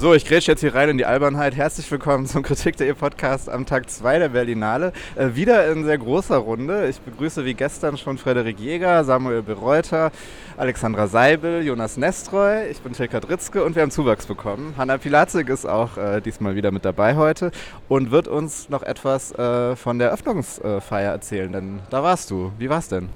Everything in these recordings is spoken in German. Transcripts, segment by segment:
So, ich grätsch jetzt hier rein in die Albernheit. Herzlich willkommen zum Kritik.de Podcast am Tag 2 der Berlinale. Äh, wieder in sehr großer Runde. Ich begrüße wie gestern schon Frederik Jäger, Samuel Bereuter, Alexandra Seibel, Jonas Nestroy. Ich bin Tilka Dritzke und wir haben Zuwachs bekommen. Hanna Pilatzig ist auch äh, diesmal wieder mit dabei heute und wird uns noch etwas äh, von der Eröffnungsfeier erzählen, denn da warst du. Wie war's denn?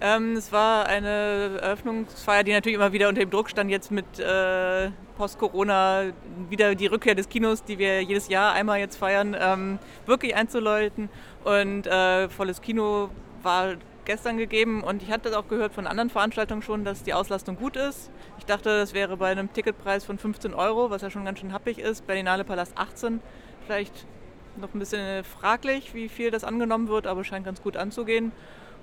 Ähm, es war eine Eröffnungsfeier, die natürlich immer wieder unter dem Druck stand, jetzt mit äh, Post-Corona wieder die Rückkehr des Kinos, die wir jedes Jahr einmal jetzt feiern, ähm, wirklich einzuläuten. Und äh, volles Kino war gestern gegeben und ich hatte auch gehört von anderen Veranstaltungen schon, dass die Auslastung gut ist. Ich dachte, das wäre bei einem Ticketpreis von 15 Euro, was ja schon ganz schön happig ist, Berlinale Palast 18. Vielleicht noch ein bisschen fraglich, wie viel das angenommen wird, aber scheint ganz gut anzugehen.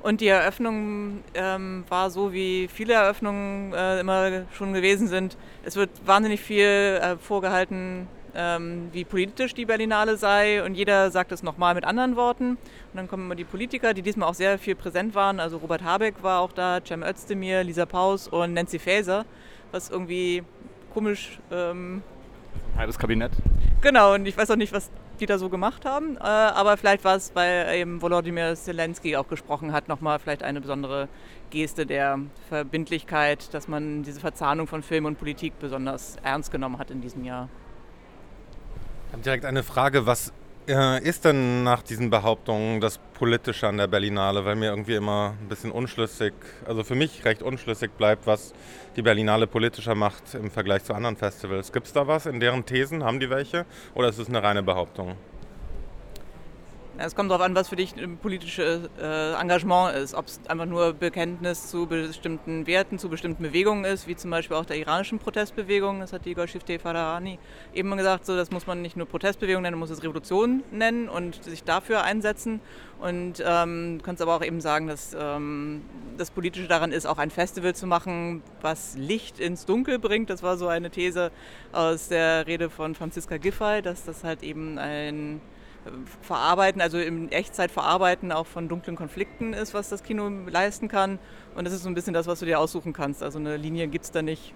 Und die Eröffnung ähm, war so, wie viele Eröffnungen äh, immer schon gewesen sind. Es wird wahnsinnig viel äh, vorgehalten, ähm, wie politisch die Berlinale sei. Und jeder sagt es nochmal mit anderen Worten. Und dann kommen immer die Politiker, die diesmal auch sehr viel präsent waren. Also Robert Habeck war auch da, Cem Özdemir, Lisa Paus und Nancy Faeser, was irgendwie komisch... Ähm, Halbes Kabinett. Genau, und ich weiß auch nicht, was die da so gemacht haben. Äh, aber vielleicht war es, weil eben Volodymyr Zelensky auch gesprochen hat, nochmal vielleicht eine besondere Geste der Verbindlichkeit, dass man diese Verzahnung von Film und Politik besonders ernst genommen hat in diesem Jahr. Ich habe direkt eine Frage, was ist denn nach diesen Behauptungen das Politische an der Berlinale? Weil mir irgendwie immer ein bisschen unschlüssig, also für mich recht unschlüssig bleibt, was die Berlinale politischer macht im Vergleich zu anderen Festivals. Gibt es da was in deren Thesen? Haben die welche? Oder ist es eine reine Behauptung? Es kommt darauf an, was für dich ein politisches äh, Engagement ist. Ob es einfach nur Bekenntnis zu bestimmten Werten, zu bestimmten Bewegungen ist, wie zum Beispiel auch der iranischen Protestbewegung. Das hat die Golshifteh Farahani eben gesagt, so, das muss man nicht nur Protestbewegung nennen, man muss es Revolution nennen und sich dafür einsetzen. Und ähm, du kannst aber auch eben sagen, dass ähm, das Politische daran ist, auch ein Festival zu machen, was Licht ins Dunkel bringt. Das war so eine These aus der Rede von Franziska Giffey, dass das halt eben ein Verarbeiten, also in Echtzeit verarbeiten auch von dunklen Konflikten ist, was das Kino leisten kann. Und das ist so ein bisschen das, was du dir aussuchen kannst. Also eine Linie gibt es da nicht.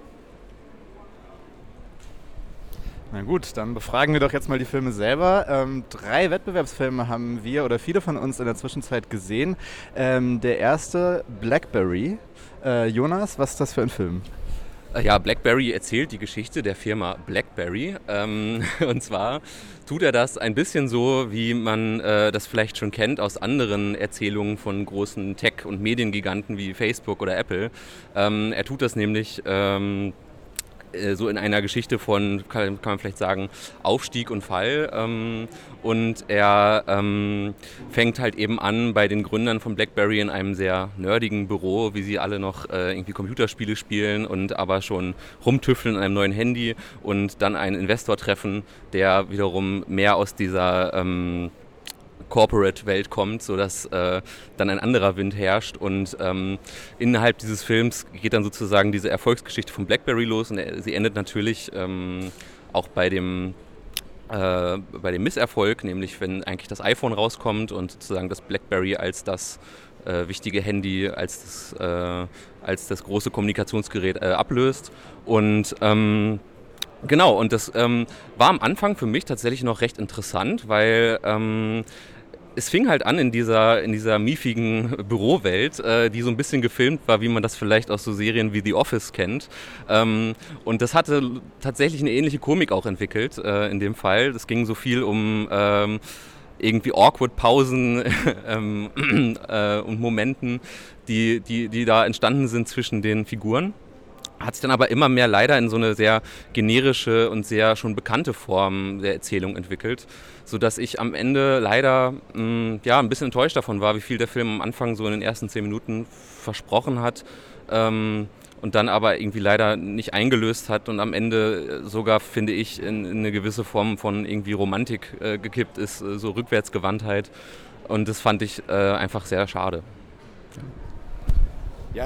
Na gut, dann befragen wir doch jetzt mal die Filme selber. Ähm, drei Wettbewerbsfilme haben wir oder viele von uns in der Zwischenzeit gesehen. Ähm, der erste, Blackberry. Äh, Jonas, was ist das für ein Film? Äh, ja, BlackBerry erzählt die Geschichte der Firma BlackBerry. Ähm, und zwar tut er das ein bisschen so, wie man äh, das vielleicht schon kennt aus anderen Erzählungen von großen Tech- und Mediengiganten wie Facebook oder Apple. Ähm, er tut das nämlich ähm, äh, so in einer Geschichte von, kann, kann, man vielleicht sagen, Aufstieg und Fall. Ähm, und er ähm, fängt halt eben an bei den Gründern von BlackBerry in einem sehr nerdigen Büro, wie sie alle noch äh, irgendwie Computerspiele spielen und aber schon rumtüffeln an einem neuen Handy und dann einen Investor treffen, der wiederum mehr aus dieser ähm, Corporate-Welt kommt, sodass äh, dann ein anderer Wind herrscht. Und ähm, innerhalb dieses Films geht dann sozusagen diese Erfolgsgeschichte von BlackBerry los und er, sie endet natürlich ähm, auch bei dem äh, bei dem Misserfolg, nämlich wenn eigentlich das iPhone rauskommt und sozusagen das BlackBerry als das äh, wichtige Handy, als das, äh, als das große Kommunikationsgerät äh, ablöst. Und ähm, Genau, und das ähm, war am Anfang für mich tatsächlich noch recht interessant, weil ähm, es fing halt an in dieser, in dieser miefigen Bürowelt, äh, die so ein bisschen gefilmt war, wie man das vielleicht aus so Serien wie The Office kennt. Ähm, und das hatte tatsächlich eine ähnliche Komik auch entwickelt äh, in dem Fall. Es ging so viel um ähm, irgendwie awkward Pausen ähm, äh, und Momenten, die, die, die da entstanden sind zwischen den Figuren hat sich dann aber immer mehr leider in so eine sehr generische und sehr schon bekannte Form der Erzählung entwickelt, sodass ich am Ende leider mh, mm, ja, ein bisschen enttäuscht davon war, wie viel der Film am Anfang so in den ersten zehn Minuten versprochen hat ähm, und dann aber irgendwie leider nicht eingelöst hat und am Ende sogar, finde ich, in, in eine gewisse Form von irgendwie Romantik äh, gekippt ist, äh, so Rückwärtsgewandtheit und das fand ich äh, einfach sehr schade. Ja,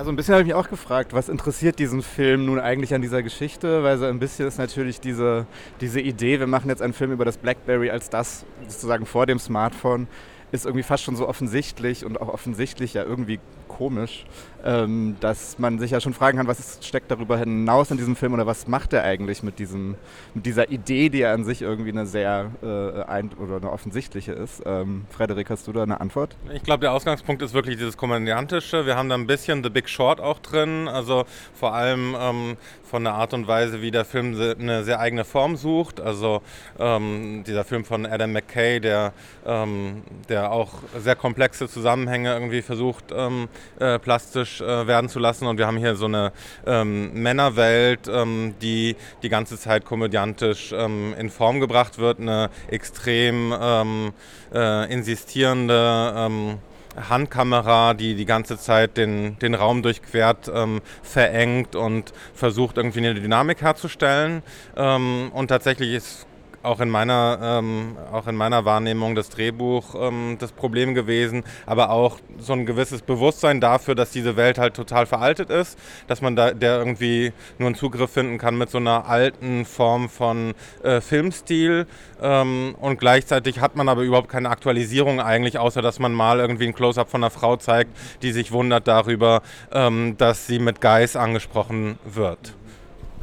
so ein bisschen habe ich mich auch gefragt, was interessiert diesen Film nun eigentlich an dieser Geschichte? Weil so ein bisschen ist natürlich diese, diese Idee, wir machen jetzt einen Film über das Blackberry als das sozusagen vor dem Smartphone, ist irgendwie fast schon so offensichtlich und auch offensichtlich ja irgendwie komisch, ähm, dass man sich ja schon fragen kann, was steckt darüber hinaus in diesem Film oder was macht er eigentlich mit, diesem, mit dieser Idee, die ja an sich irgendwie eine sehr äh, ein oder eine offensichtliche ist. Ähm, Frederik, hast du da eine Antwort? Ich glaube, der Ausgangspunkt ist wirklich dieses Komödiantische. Wir haben da ein bisschen The Big Short auch drin, also vor allem ähm, von der Art und Weise, wie der Film eine sehr eigene Form sucht. Also ähm, dieser Film von Adam McKay, der, ähm, der auch sehr komplexe Zusammenhänge irgendwie versucht, ähm, äh, plastisch äh, werden zu lassen. Und wir haben hier so eine ähm, Männerwelt, ähm, die die ganze Zeit komödiantisch ähm, in Form gebracht wird. Eine extrem ähm, äh, insistierende ähm, Handkamera, die die ganze Zeit den, den Raum durchquert, ähm, verengt und versucht irgendwie eine Dynamik herzustellen. Ähm, und tatsächlich ist auch in meiner, ähm, auch in meiner Wahrnehmung das Drehbuch ähm, das Problem gewesen, aber auch so ein gewisses Bewusstsein dafür, dass diese Welt halt total veraltet ist, dass man da der irgendwie nur einen Zugriff finden kann mit so einer alten Form von äh, Filmstil ähm, und gleichzeitig hat man aber überhaupt keine Aktualisierung eigentlich, außer dass man mal irgendwie ein Close-up von einer Frau zeigt, die sich wundert darüber, ähm, dass sie mit Geist angesprochen wird.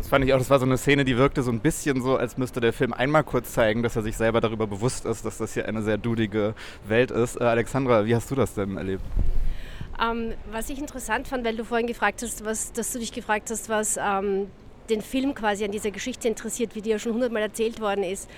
Das fand ich auch, das war so eine Szene, die wirkte so ein bisschen so, als müsste der Film einmal kurz zeigen, dass er sich selber darüber bewusst ist, dass das hier eine sehr dudige Welt ist. Äh, Alexandra, wie hast du das denn erlebt? Ähm, was ich interessant fand, weil du vorhin gefragt hast, was, dass du dich gefragt hast, was ähm, den Film quasi an dieser Geschichte interessiert, wie die ja schon hundertmal erzählt worden ist.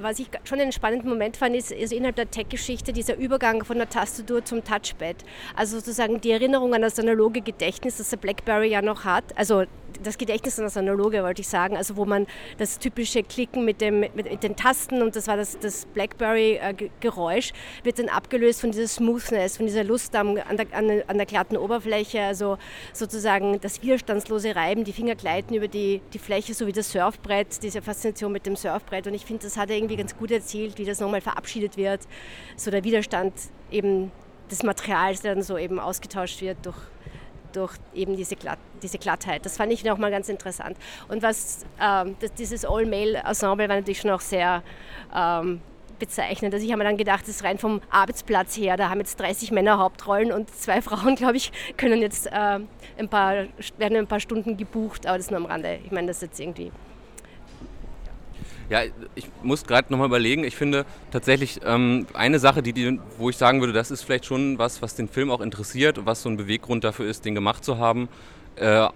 Was ich schon einen spannenden Moment fand, ist, ist innerhalb der Tech-Geschichte dieser Übergang von der Tastatur zum Touchpad. Also sozusagen die Erinnerung an das analoge Gedächtnis, das der BlackBerry ja noch hat. Also das Gedächtnis an das analoge, wollte ich sagen. Also wo man das typische Klicken mit, dem, mit, mit den Tasten und das war das, das BlackBerry-Geräusch, wird dann abgelöst von dieser Smoothness, von dieser Lust an der, an der glatten Oberfläche. Also sozusagen das widerstandslose Reiben, die Finger gleiten über die die, Fläche, so wie das Surfbrett, diese Faszination mit dem Surfbrett. Und ich finde, das hat er irgendwie ganz gut erzählt, wie das nochmal verabschiedet wird. So der Widerstand eben des Materials, der dann so eben ausgetauscht wird durch, durch eben diese, Glatt, diese Glattheit. Das fand ich nochmal ganz interessant. Und was ähm, das, dieses All-Male-Ensemble war natürlich schon auch sehr ähm, bezeichnend. Also ich habe mir dann gedacht, das ist rein vom Arbeitsplatz her, da haben jetzt 30 Männer Hauptrollen und zwei Frauen, glaube ich, können jetzt äh, ein paar, werden ein paar Stunden gebucht, aber das nur am Rande. Ich meine, das ist jetzt irgendwie ja, ich muss gerade nochmal überlegen. Ich finde tatsächlich ähm, eine Sache, die, die, wo ich sagen würde, das ist vielleicht schon was, was den Film auch interessiert und was so ein Beweggrund dafür ist, den gemacht zu haben. Äh,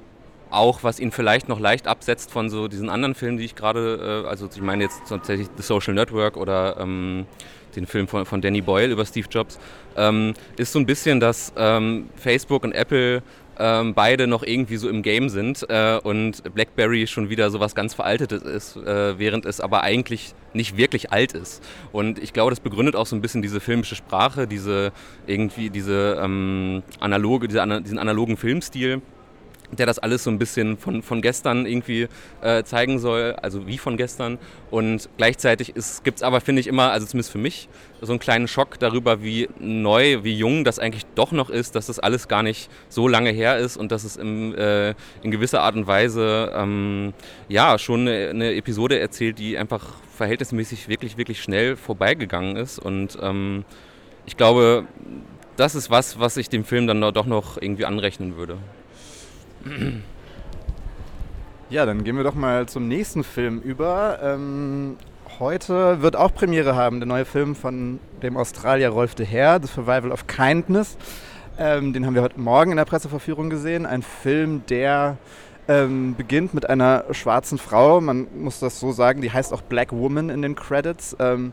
auch was ihn vielleicht noch leicht absetzt von so diesen anderen Filmen, die ich gerade, äh, also ich meine jetzt tatsächlich The Social Network oder ähm, den Film von, von Danny Boyle über Steve Jobs, ähm, ist so ein bisschen, dass ähm, Facebook und Apple ähm, beide noch irgendwie so im Game sind äh, und BlackBerry schon wieder so was ganz Veraltetes ist, äh, während es aber eigentlich nicht wirklich alt ist. Und ich glaube, das begründet auch so ein bisschen diese filmische Sprache, diese irgendwie diese ähm, analoge, diese, diesen analogen Filmstil der das alles so ein bisschen von, von gestern irgendwie äh, zeigen soll, also wie von gestern. Und gleichzeitig gibt es aber, finde ich, immer, also zumindest für mich, so einen kleinen Schock darüber, wie neu, wie jung das eigentlich doch noch ist, dass das alles gar nicht so lange her ist und dass es im, äh, in gewisser Art und Weise ähm, ja schon eine, eine, Episode erzählt, die einfach verhältnismäßig wirklich, wirklich schnell vorbeigegangen ist. Und ähm, ich glaube, das ist was, was ich dem Film dann doch noch irgendwie anrechnen würde. Ja, dann gehen wir doch mal zum nächsten Film über. Ähm, heute wird auch Premiere haben, der neue Film von dem Australier Rolf de Heer, The Survival of Kindness. Ähm, den haben wir heute Morgen in der Presseverführung gesehen. Ein Film, der ähm, beginnt mit einer schwarzen Frau. Man muss das so sagen, die heißt auch Black Woman in den Credits. Ähm,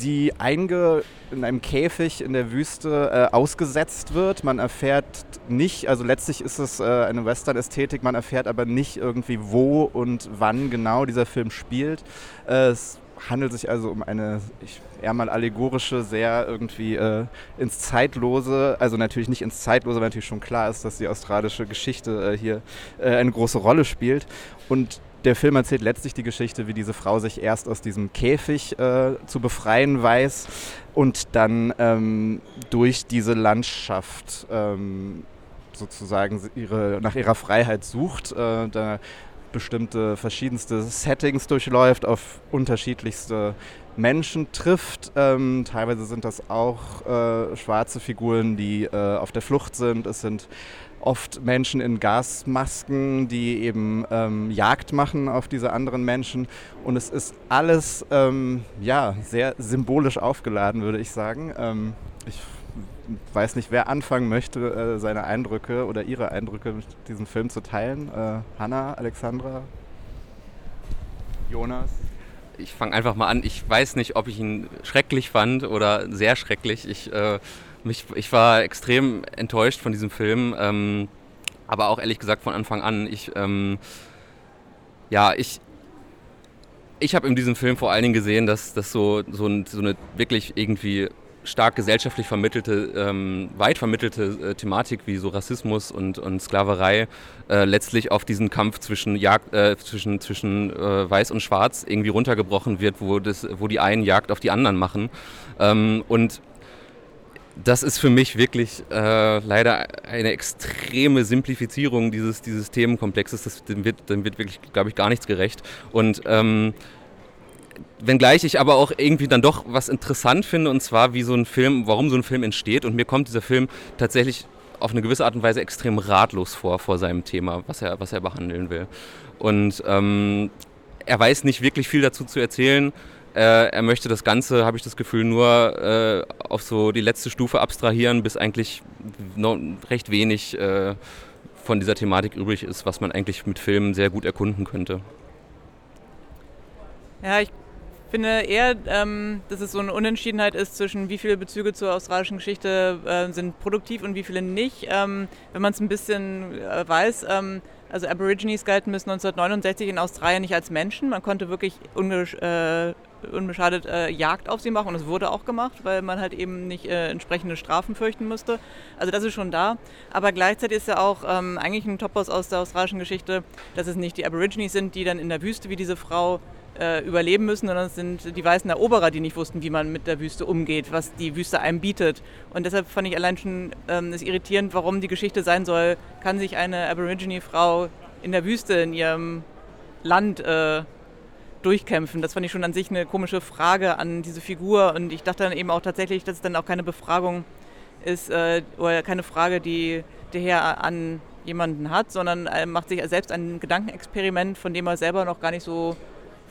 die einge in einem Käfig in der Wüste äh, ausgesetzt wird. Man erfährt nicht, also letztlich ist es äh, eine Western-Ästhetik, man erfährt aber nicht irgendwie, wo und wann genau dieser Film spielt. Äh, es handelt sich also um eine ich, eher mal allegorische, sehr irgendwie äh, ins Zeitlose, also natürlich nicht ins Zeitlose, weil natürlich schon klar ist, dass die australische Geschichte äh, hier äh, eine große Rolle spielt. Und der Film erzählt letztlich die Geschichte, wie diese Frau sich erst aus diesem Käfig äh, zu befreien weiß und dann ähm, durch diese Landschaft ähm, sozusagen ihre, nach ihrer Freiheit sucht. Äh, da bestimmte verschiedenste Settings durchläuft, auf unterschiedlichste Menschen trifft. Ähm, teilweise sind das auch äh, schwarze Figuren, die äh, auf der Flucht sind. Es sind oft Menschen in Gasmasken, die eben ähm, Jagd machen auf diese anderen Menschen. Und es ist alles ähm, ja, sehr symbolisch aufgeladen, würde ich sagen. Ähm, ich weiß nicht, wer anfangen möchte, äh, seine Eindrücke oder ihre Eindrücke mit diesem Film zu teilen. Äh, Hanna, Alexandra, Jonas ich fange einfach mal an. Ich weiß nicht, ob ich ihn schrecklich fand oder sehr schrecklich. Ich, äh, mich, ich war extrem enttäuscht von diesem Film, ähm, aber auch ehrlich gesagt von Anfang an. Ich, ähm, ja, ich, ich habe in diesem Film vor allen Dingen gesehen, dass das so, so, ein, so eine wirklich irgendwie stark gesellschaftlich vermittelte, ähm, weit vermittelte äh, Thematik wie so Rassismus und, und Sklaverei äh, letztlich auf diesen Kampf zwischen, Jagd, äh, zwischen, zwischen äh, Weiß und Schwarz irgendwie runtergebrochen wird, wo, das, wo die einen Jagd auf die anderen machen. Ähm, und das ist für mich wirklich äh, leider eine extreme Simplifizierung dieses, dieses Themenkomplexes. Das, dem, wird, dem wird wirklich, glaube ich, gar nichts gerecht. Und ähm, wenngleich ich aber auch irgendwie dann doch was interessant finde, und zwar wie so ein Film, warum so ein Film entsteht. Und mir kommt dieser Film tatsächlich auf eine gewisse Art und Weise extrem ratlos vor, vor seinem Thema, was er, was er behandeln will. Und ähm, er weiß nicht wirklich viel dazu zu erzählen. Äh, er möchte das Ganze, habe ich das Gefühl, nur äh, auf so die letzte Stufe abstrahieren, bis eigentlich noch recht wenig äh, von dieser Thematik übrig ist, was man eigentlich mit Filmen sehr gut erkunden könnte. Ja, ich finde eher, ähm, dass es so eine Unentschiedenheit ist zwischen wie viele Bezüge zur australischen Geschichte äh, sind produktiv und wie viele nicht. Ähm, wenn man es ein bisschen äh, weiß, ähm, also Aborigines galten bis 1969 in Australien nicht als Menschen. Man konnte wirklich äh, unbeschadet äh, Jagd auf sie machen und es wurde auch gemacht, weil man halt eben nicht äh, entsprechende Strafen fürchten musste. Also das ist schon da. Aber gleichzeitig ist ja auch ähm, eigentlich ein Topos aus der australischen Geschichte, dass es nicht die Aborigines sind, die dann in der Wüste wie diese Frau äh, überleben müssen, sondern es sind die weißen Eroberer, die nicht wussten, wie man mit der Wüste umgeht, was die Wüste einem bietet. Und deshalb fand ich allein schon ähm, irritierend, warum die Geschichte sein soll, kann sich eine Aborigine-Frau in der Wüste in ihrem Land äh, durchkämpfen. Das fand ich schon an sich eine komische Frage an diese Figur. Und ich dachte dann eben auch tatsächlich, dass es dann auch keine Befragung ist äh, oder keine Frage, die der Herr an jemanden hat, sondern er macht sich selbst ein Gedankenexperiment, von dem er selber noch gar nicht so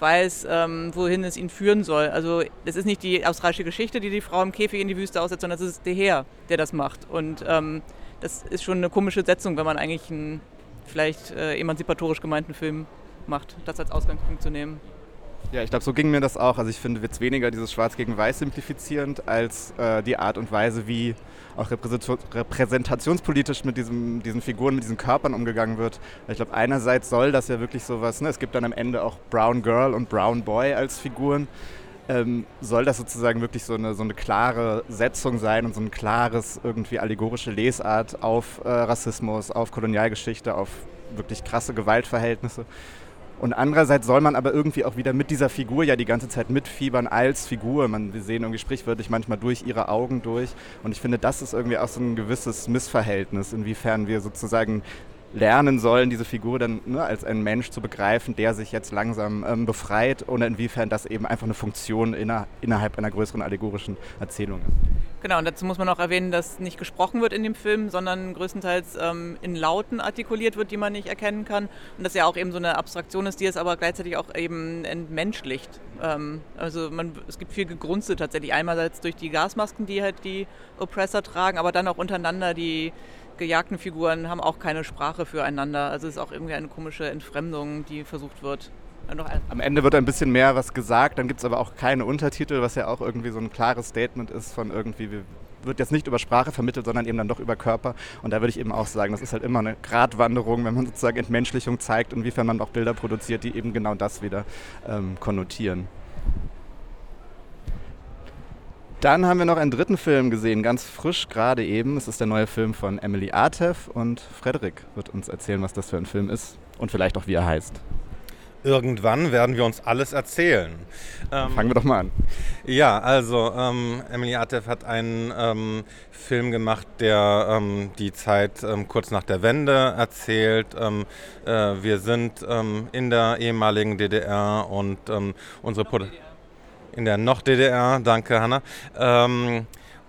weiß, ähm, wohin es ihn führen soll. Also es ist nicht die australische Geschichte, die die Frau im Käfig in die Wüste aussetzt, sondern es ist der Herr, der das macht. Und ähm, das ist schon eine komische Setzung, wenn man eigentlich einen vielleicht äh, emanzipatorisch gemeinten Film macht, das als Ausgangspunkt zu nehmen. Ja, ich glaube, so ging mir das auch. Also ich finde jetzt weniger dieses Schwarz gegen Weiß simplifizierend als äh, die Art und Weise, wie auch repräsentationspolitisch mit diesem, diesen Figuren, mit diesen Körpern umgegangen wird. Ich glaube, einerseits soll das ja wirklich sowas, ne? es gibt dann am Ende auch Brown Girl und Brown Boy als Figuren. Ähm, soll das sozusagen wirklich so eine, so eine klare Setzung sein und so ein klares, irgendwie allegorische Lesart auf äh, Rassismus, auf Kolonialgeschichte, auf wirklich krasse Gewaltverhältnisse. Und andererseits soll man aber irgendwie auch wieder mit dieser Figur ja die ganze Zeit mitfiebern als Figur. Man, wir sehen irgendwie sprichwörtlich manchmal durch ihre Augen durch. Und ich finde, das ist irgendwie auch so ein gewisses Missverhältnis, inwiefern wir sozusagen lernen sollen, diese Figur dann ne, als einen Mensch zu begreifen, der sich jetzt langsam ähm, befreit oder inwiefern das eben einfach eine Funktion inner, innerhalb einer größeren allegorischen Erzählung ist. Genau, und dazu muss man auch erwähnen, dass nicht gesprochen wird in dem Film, sondern größtenteils ähm, in Lauten artikuliert wird, die man nicht erkennen kann. Und das ja auch eben so eine Abstraktion ist, die es aber gleichzeitig auch eben entmenschlicht. Ähm, also man, es gibt viel Gegrunze tatsächlich. Einerseits durch die Gasmasken, die halt die Oppressor tragen, aber dann auch untereinander die gejagten Figuren haben auch keine Sprache füreinander. Also es ist auch irgendwie eine komische Entfremdung, die versucht wird. Am Ende wird ein bisschen mehr was gesagt, dann gibt es aber auch keine Untertitel, was ja auch irgendwie so ein klares Statement ist von irgendwie, wird jetzt nicht über Sprache vermittelt, sondern eben dann doch über Körper. Und da würde ich eben auch sagen, das ist halt immer eine Gratwanderung, wenn man sozusagen Entmenschlichung zeigt, inwiefern man auch Bilder produziert, die eben genau das wieder ähm, konnotieren. Dann haben wir noch einen dritten Film gesehen, ganz frisch gerade eben. Es ist der neue Film von Emily Artev und Frederik wird uns erzählen, was das für ein Film ist und vielleicht auch wie er heißt. irgendwann werden wir uns alles erzählen. Ähm, Fangen wir doch mal an. Ja, also ähm, Emily Atef hat einen ähm, Film gemacht, der ähm, die Zeit ähm, kurz nach der Wende erzählt. Ähm, äh, wir sind in der ehemaligen DDR und unsere Pro in der noch DDR, danke Hanna.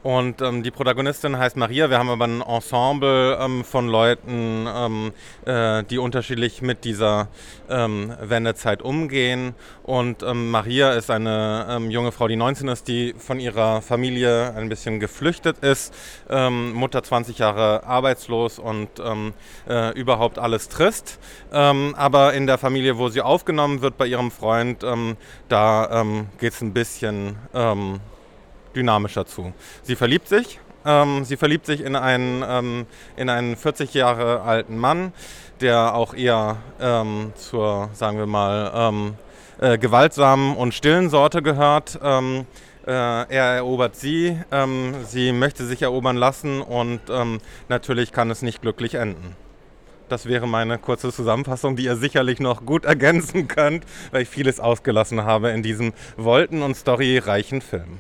Und ähm, die Protagonistin heißt Maria. Wir haben aber ein Ensemble ähm, von Leuten, ähm, äh, die unterschiedlich mit dieser ähm, Wendezeit umgehen. Und ähm, Maria ist eine ähm, junge Frau, die 19 ist, die von ihrer Familie ein bisschen geflüchtet ist. Mutter 20 Jahre arbeitslos und äh, überhaupt alles trist. aber in der Familie, wo sie aufgenommen wird bei ihrem Freund, da geht es ein bisschen dynamischer zu. Sie verliebt sich. Ähm, sie verliebt sich in einen, ähm, in einen 40 Jahre alten Mann, der auch eher ähm, zur, sagen wir mal, ähm, äh, gewaltsamen und stillen Sorte gehört. Ähm, äh, er erobert sie, ähm, sie möchte sich erobern lassen und natürlich kann es nicht glücklich enden. Das wäre meine kurze Zusammenfassung, die ihr sicherlich noch gut ergänzen könnt, weil ich vieles ausgelassen habe in diesem wolten- und storyreichen Film.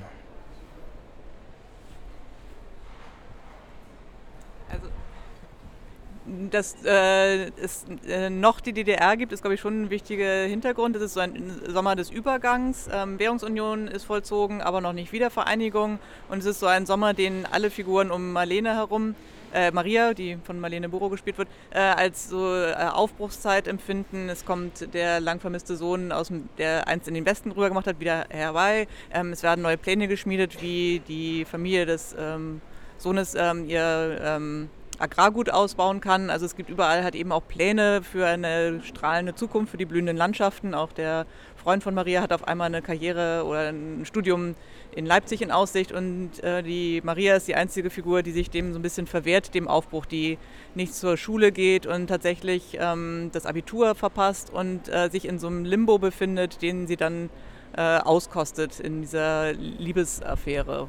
Dass äh, es äh, noch die DDR gibt, ist, glaube ich, schon ein wichtiger Hintergrund. Es ist so ein Sommer des Übergangs. Ähm, Währungsunion ist vollzogen, aber noch nicht Wiedervereinigung. Und es ist so ein Sommer, den alle Figuren um Marlene herum, äh, Maria, die von Marlene Buro gespielt wird, äh, als so äh, Aufbruchszeit empfinden. Es kommt der lang vermisste Sohn, aus dem, der einst in den Westen rüber gemacht hat, wieder herbei. Ähm, es werden neue Pläne geschmiedet, wie die Familie des ähm, Sohnes ähm, ihr ähm, Agrargut ausbauen kann. Also es gibt überall halt eben auch Pläne für eine strahlende Zukunft, für die blühenden Landschaften. Auch der Freund von Maria hat auf einmal eine Karriere oder ein Studium in Leipzig in Aussicht und äh, die Maria ist die einzige Figur, die sich dem so ein bisschen verwehrt, dem Aufbruch, die nicht zur Schule geht und tatsächlich ähm, das Abitur verpasst und äh, sich in so einem Limbo befindet, den sie dann äh, auskostet in dieser Liebesaffäre.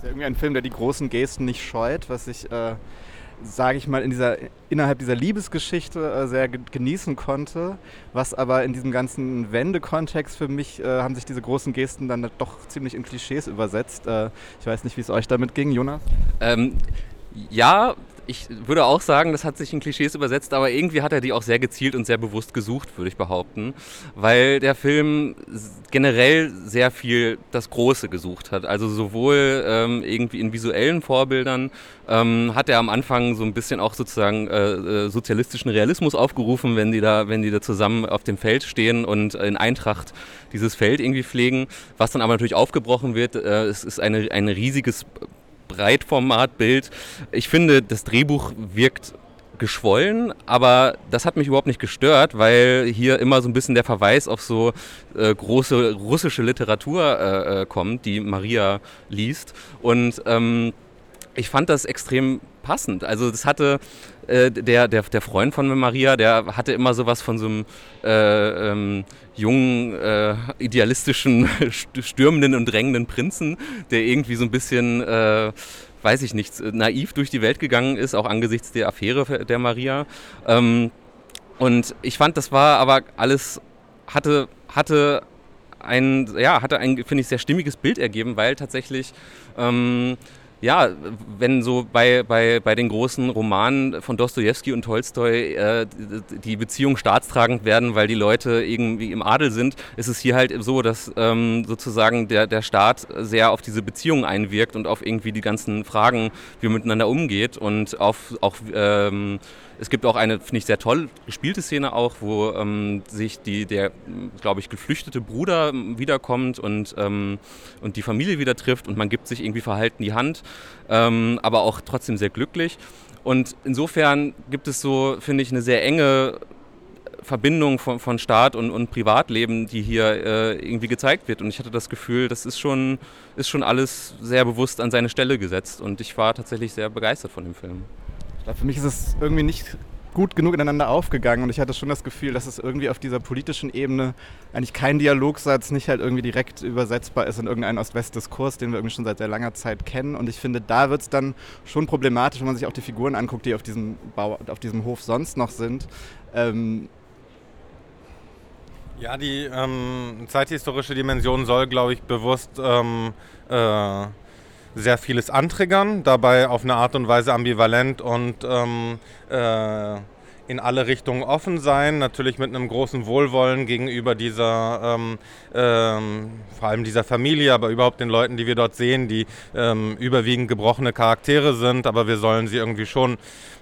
Ist ja irgendwie ein Film, der die großen Gesten nicht scheut, was ich, äh, sage ich mal, in dieser, innerhalb dieser Liebesgeschichte äh, sehr genießen konnte. Was aber in diesem ganzen Wendekontext für mich äh, haben sich diese großen Gesten dann doch ziemlich in Klischees übersetzt. Äh, ich weiß nicht, wie es euch damit ging, Jonas. Ähm, ja, ich würde auch sagen, das hat sich in Klischees übersetzt, aber irgendwie hat er die auch sehr gezielt und sehr bewusst gesucht, würde ich behaupten, weil der Film generell sehr viel das Große gesucht hat. Also sowohl ähm, irgendwie in visuellen Vorbildern ähm, hat er am Anfang so ein bisschen auch sozusagen äh, äh, sozialistischen Realismus aufgerufen, wenn die da, wenn die da zusammen auf dem Feld stehen und in Eintracht dieses Feld irgendwie pflegen, was dann aber natürlich aufgebrochen wird. Äh, es ist eine, ein riesiges Breitformatbild. Ich finde, das Drehbuch wirkt geschwollen, aber das hat mich überhaupt nicht gestört, weil hier immer so ein bisschen der Verweis auf so äh, große russische Literatur äh, äh kommt, die Maria liest. Und ähm, ich fand das extrem passend. Also das hatte äh, der, der, der Freund von Maria, der hatte immer sowas von so einem äh, ähm, jungen, äh, idealistischen, stürmenden und drängenden Prinzen, der irgendwie so ein bisschen, äh, weiß ich nicht, naiv durch die Welt gegangen ist, auch angesichts der Affäre der Maria. Ähm, und ich fand, das war aber alles, hatte, hatte ein, ja, hatte ein, finde ich, sehr stimmiges Bild ergeben, weil tatsächlich ähm, ja, wenn so bei, bei, bei den großen Romanen von Dostoevsky und Tolstoi äh, die Beziehungen staatstragend werden, weil die Leute irgendwie im Adel sind, ist es hier halt so, dass ähm, sozusagen der, der Staat sehr auf diese Beziehungen einwirkt und auf irgendwie die ganzen Fragen, wie man miteinander umgeht und auf auch ähm, es gibt auch eine, finde ich, sehr toll gespielte Szene auch, wo ähm, sich die, der, glaube ich, geflüchtete Bruder wiederkommt und, ähm, und die Familie wieder trifft und man gibt sich irgendwie verhalten die Hand, ähm, aber auch trotzdem sehr glücklich. Und insofern gibt es so, finde ich, eine sehr enge Verbindung von, von Staat und, und Privatleben, die hier äh, irgendwie gezeigt wird. Und ich hatte das Gefühl, das ist schon, ist schon alles sehr bewusst an seine Stelle gesetzt. Und ich war tatsächlich sehr begeistert von dem Film. Für mich ist es irgendwie nicht gut genug ineinander aufgegangen und ich hatte schon das Gefühl, dass es irgendwie auf dieser politischen Ebene eigentlich kein Dialogsatz nicht halt irgendwie direkt übersetzbar ist in irgendeinen Ost-West-Diskurs, den wir irgendwie schon seit sehr langer Zeit kennen. Und ich finde, da wird es dann schon problematisch, wenn man sich auch die Figuren anguckt, die auf diesem, Bau, auf diesem Hof sonst noch sind. Ähm, Ja, die ähm, zeithistorische Dimension soll, glaube ich, bewusst ähm, äh, sehr vieles antriggern, dabei auf eine Art und Weise ambivalent und ähm, äh, in alle Richtungen offen sein, natürlich mit einem großen Wohlwollen gegenüber dieser, ähm, ähm, vor allem dieser Familie, aber überhaupt den Leuten, die wir dort sehen, die ähm, überwiegend gebrochene Charaktere sind, aber wir sollen sie irgendwie schon,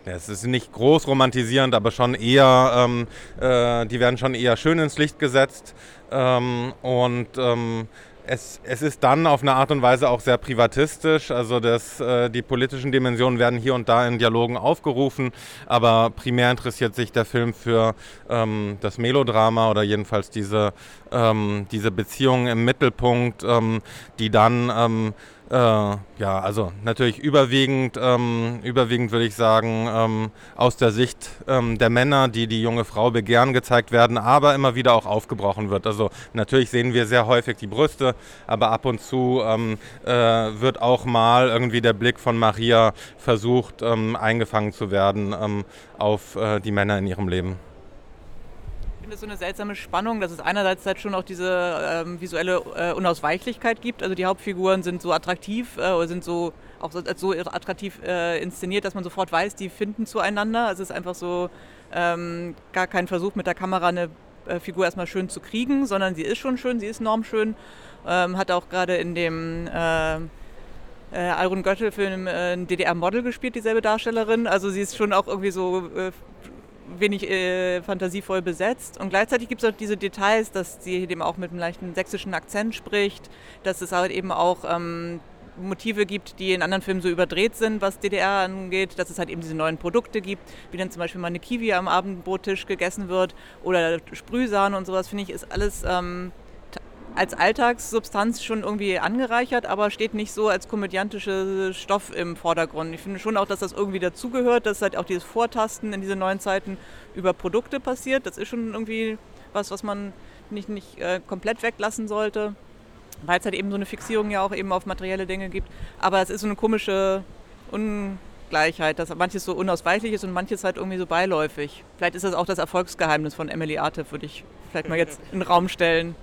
ja, es ist nicht groß romantisierend, aber schon eher, ähm, äh, die werden schon eher schön ins Licht gesetzt. Ähm, und ähm, es, es, ist dann auf eine Art und Weise auch sehr privatistisch. Also das, äh, die politischen Dimensionen werden hier und da in Dialogen aufgerufen, aber primär interessiert sich der Film für ähm, das Melodrama oder jedenfalls diese, ähm, diese Beziehungen im Mittelpunkt, ähm, die dann ähm, äh, ja, also natürlich überwiegend, ähm, überwiegend würde ich sagen, ähm, aus der Sicht ähm, der Männer, die die junge Frau begehren, gezeigt werden, aber immer wieder auch aufgebrochen wird. Also natürlich sehen wir sehr häufig die Brüste, aber ab und zu ähm, äh, wird auch mal irgendwie der Blick von Maria versucht, ähm, eingefangen zu werden ähm, auf äh, die Männer in ihrem Leben finde es so eine seltsame Spannung, dass es einerseits halt schon auch diese ähm, visuelle äh, Unausweichlichkeit gibt. Also die Hauptfiguren sind so attraktiv äh, oder sind so auch so, so attraktiv äh, inszeniert, dass man sofort weiß, die finden zueinander. Also es ist einfach so ähm, gar kein Versuch mit der Kamera eine äh, Figur erstmal schön zu kriegen, sondern sie ist schon schön, sie ist normschön. Ähm, hat auch gerade in dem äh, äh, Alrun Göttel-Film äh, ein DDR-Model gespielt, dieselbe Darstellerin. Also sie ist schon auch irgendwie so äh, wenig äh, fantasievoll besetzt. Und gleichzeitig gibt es auch diese Details, dass sie eben auch mit einem leichten sächsischen Akzent spricht, dass es halt eben auch ähm, Motive gibt, die in anderen Filmen so überdreht sind, was DDR angeht, dass es halt eben diese neuen Produkte gibt, wie dann zum Beispiel mal eine Kiwi am Abendbrottisch gegessen wird oder Sprühsahne und sowas, finde ich, ist alles ähm, als Alltagssubstanz schon irgendwie angereichert, aber steht nicht so als komödiantischer Stoff im Vordergrund. Ich finde schon auch, dass das irgendwie dazugehört, dass halt auch dieses Vortasten in diese neuen Zeiten über Produkte passiert. Das ist schon irgendwie was, was man nicht, nicht äh, komplett weglassen sollte, weil es halt eben so eine Fixierung ja auch eben auf materielle Dinge gibt. Aber es ist so eine komische Ungleichheit, dass manches so unausweichlich ist und manches halt irgendwie so beiläufig. Vielleicht ist das auch das Erfolgsgeheimnis von Emily Artef, würde ich vielleicht mal jetzt in den Raum stellen.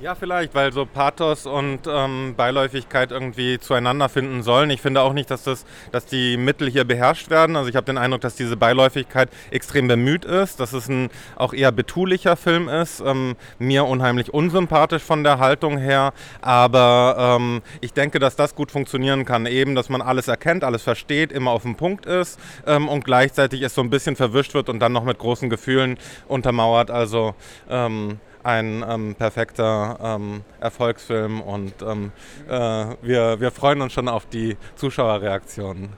Ja, vielleicht, weil so Pathos und ähm, Beiläufigkeit irgendwie zueinander finden sollen. Ich finde auch nicht, dass, das, dass die Mittel hier beherrscht werden. Also ich habe den Eindruck, dass diese Beiläufigkeit extrem bemüht ist, dass es ein auch eher betulicher Film ist. Ähm, mir unheimlich unsympathisch von der Haltung her. Aber ähm, ich denke, dass das gut funktionieren kann. Eben, dass man alles erkennt, alles versteht, immer auf dem Punkt ist ähm, und gleichzeitig es so ein bisschen verwischt wird und dann noch mit großen Gefühlen untermauert. Also ähm, ein ähm, perfekter ähm, Erfolgsfilm und ähm, äh, wir, wir freuen uns schon auf die Zuschauerreaktionen.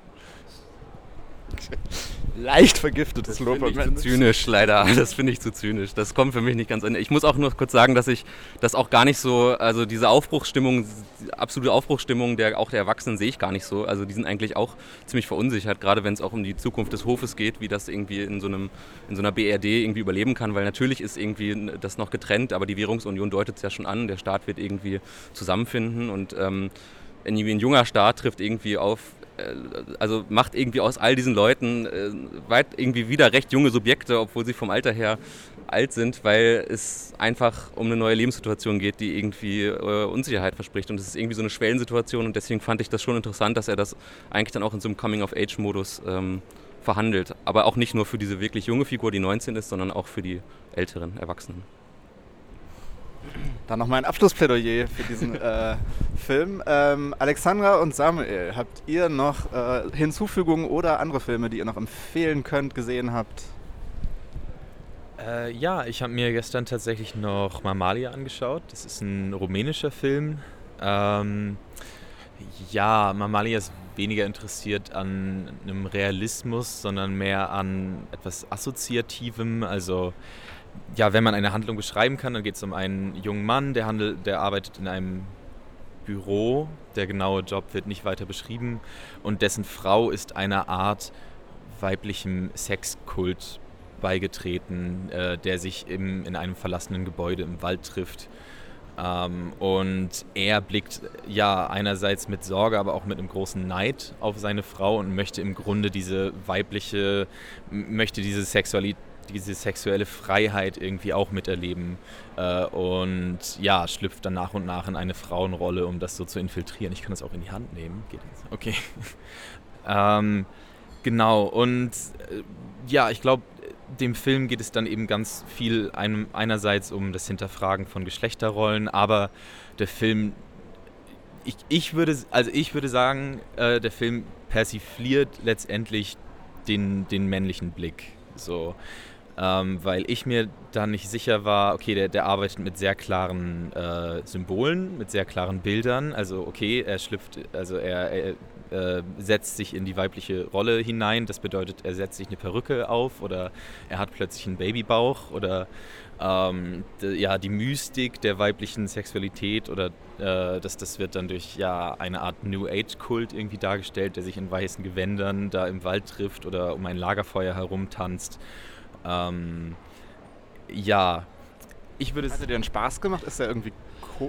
leicht vergiftetes Lob. Das finde ich zu zynisch, leider. Das finde ich zu zynisch. Das kommt für mich nicht ganz an. Ich muss auch nur kurz sagen, dass ich das auch gar nicht so, also diese Aufbruchsstimmung, die absolute Aufbruchsstimmung der, auch der Erwachsenen sehe ich gar nicht so. Also die sind eigentlich auch ziemlich verunsichert, gerade wenn es auch um die Zukunft des Hofes geht, wie das irgendwie in so, einem, in so einer BRD irgendwie überleben kann, weil natürlich ist irgendwie das noch getrennt, aber die Währungsunion deutet es ja schon an, der Staat wird irgendwie zusammenfinden und ähm, ein junger Staat trifft irgendwie auf also macht irgendwie aus all diesen Leuten äh, weit irgendwie wieder recht junge Subjekte, obwohl sie vom Alter her alt sind, weil es einfach um eine neue Lebenssituation geht, die irgendwie äh, Unsicherheit verspricht. Und es ist irgendwie so eine Schwellensituation und deswegen fand ich das schon interessant, dass er das eigentlich dann auch in so einem Coming-of-Age-Modus ähm, verhandelt. Aber auch nicht nur für diese wirklich junge Figur, die 19 ist, sondern auch für die älteren Erwachsenen. Dann noch mein Abschlussplädoyer für diesen äh, Film. Ähm, Alexandra und Samuel, habt ihr noch äh, Hinzufügungen oder andere Filme, die ihr noch empfehlen könnt, gesehen habt? Äh, ja, ich habe mir gestern tatsächlich noch Mamalia angeschaut. Das ist ein rumänischer Film. Ähm, ja, Mamalia ist weniger interessiert an einem Realismus, sondern mehr an etwas Assoziativem. Also ja, wenn man eine Handlung beschreiben kann, dann geht es um einen jungen Mann, der, handelt, der arbeitet in einem Büro. Der genaue Job wird nicht weiter beschrieben. Und dessen Frau ist einer Art weiblichem Sexkult beigetreten, äh, der sich im, in einem verlassenen Gebäude im Wald trifft. Ähm, und er blickt ja einerseits mit Sorge, aber auch mit einem großen Neid auf seine Frau und möchte im Grunde diese weibliche, möchte diese Sexualität diese sexuelle Freiheit irgendwie auch miterleben äh, und ja, schlüpft dann nach und nach in eine Frauenrolle, um das so zu infiltrieren. Ich kann das auch in die Hand nehmen. Geht das? Okay. ähm, genau, und äh, ja, ich glaube, dem Film geht es dann eben ganz viel einem, einerseits um das Hinterfragen von Geschlechterrollen, aber der Film, ich, ich, würde, also ich würde sagen, äh, der Film persifliert letztendlich den, den männlichen Blick. So. Ähm, weil ich mir da nicht sicher war, okay, der, der arbeitet mit sehr klaren äh, Symbolen, mit sehr klaren Bildern. Also okay, er schlüpft, also er, er äh, setzt sich in die weibliche Rolle hinein. Das bedeutet, er setzt sich eine Perücke auf oder er hat plötzlich einen Babybauch oder ähm, ja, die Mystik der weiblichen Sexualität oder äh, das, das wird dann durch ja, eine Art New Age-Kult irgendwie dargestellt, der sich in weißen Gewändern da im Wald trifft oder um ein Lagerfeuer herumtanzt. Ähm, ja, ich würde. Hat er dir einen Spaß gemacht? Ist er irgendwie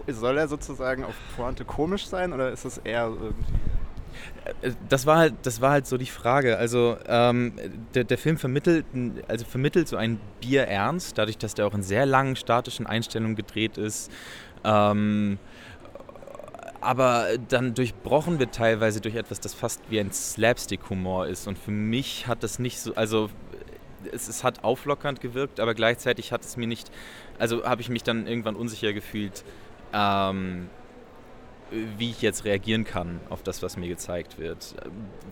soll er sozusagen auf Pointe komisch sein oder ist es eher irgendwie äh, das war halt, das war halt so die Frage. Also ähm, der, der Film vermittelt, also vermittelt so ein Bierernst, dadurch, dass der auch in sehr langen statischen Einstellungen gedreht ist. Ähm, aber dann durchbrochen wird teilweise durch etwas, das fast wie ein Slapstick-Humor ist. Und für mich hat das nicht so, also es, es hat auflockernd gewirkt, aber gleichzeitig hat es mir nicht, also habe ich mich dann irgendwann unsicher gefühlt. Ähm, wie ich jetzt reagieren kann auf das, was mir gezeigt wird.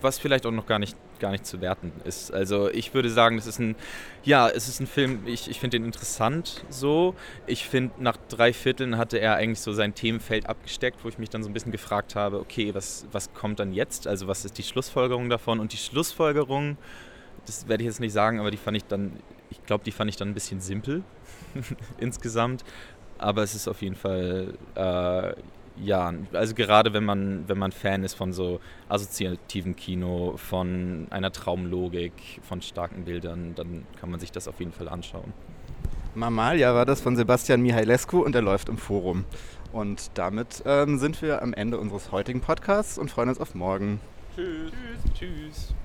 Was vielleicht auch noch gar nicht, gar nicht zu werten ist. Also ich würde sagen, es ist ein, ja, es ist ein Film, ich, ich finde den interessant so. Ich finde, nach drei Vierteln hatte er eigentlich so sein Themenfeld abgesteckt, wo ich mich dann so ein bisschen gefragt habe, okay, was, was kommt dann jetzt? Also was ist die Schlussfolgerung davon? Und die Schlussfolgerung, das werde ich jetzt nicht sagen, aber die fand ich dann, ich glaube, die fand ich dann ein bisschen simpel insgesamt. Aber es ist auf jeden Fall, äh, ja, also gerade wenn man, wenn man Fan ist von so assoziativen Kino, von einer Traumlogik, von starken Bildern, dann kann man sich das auf jeden Fall anschauen. Mamalia war das von Sebastian Mihailescu und er läuft im Forum. Und damit ähm, sind wir am Ende unseres heutigen Podcasts und freuen uns auf morgen. Tschüss. Tschüss. Tschüss.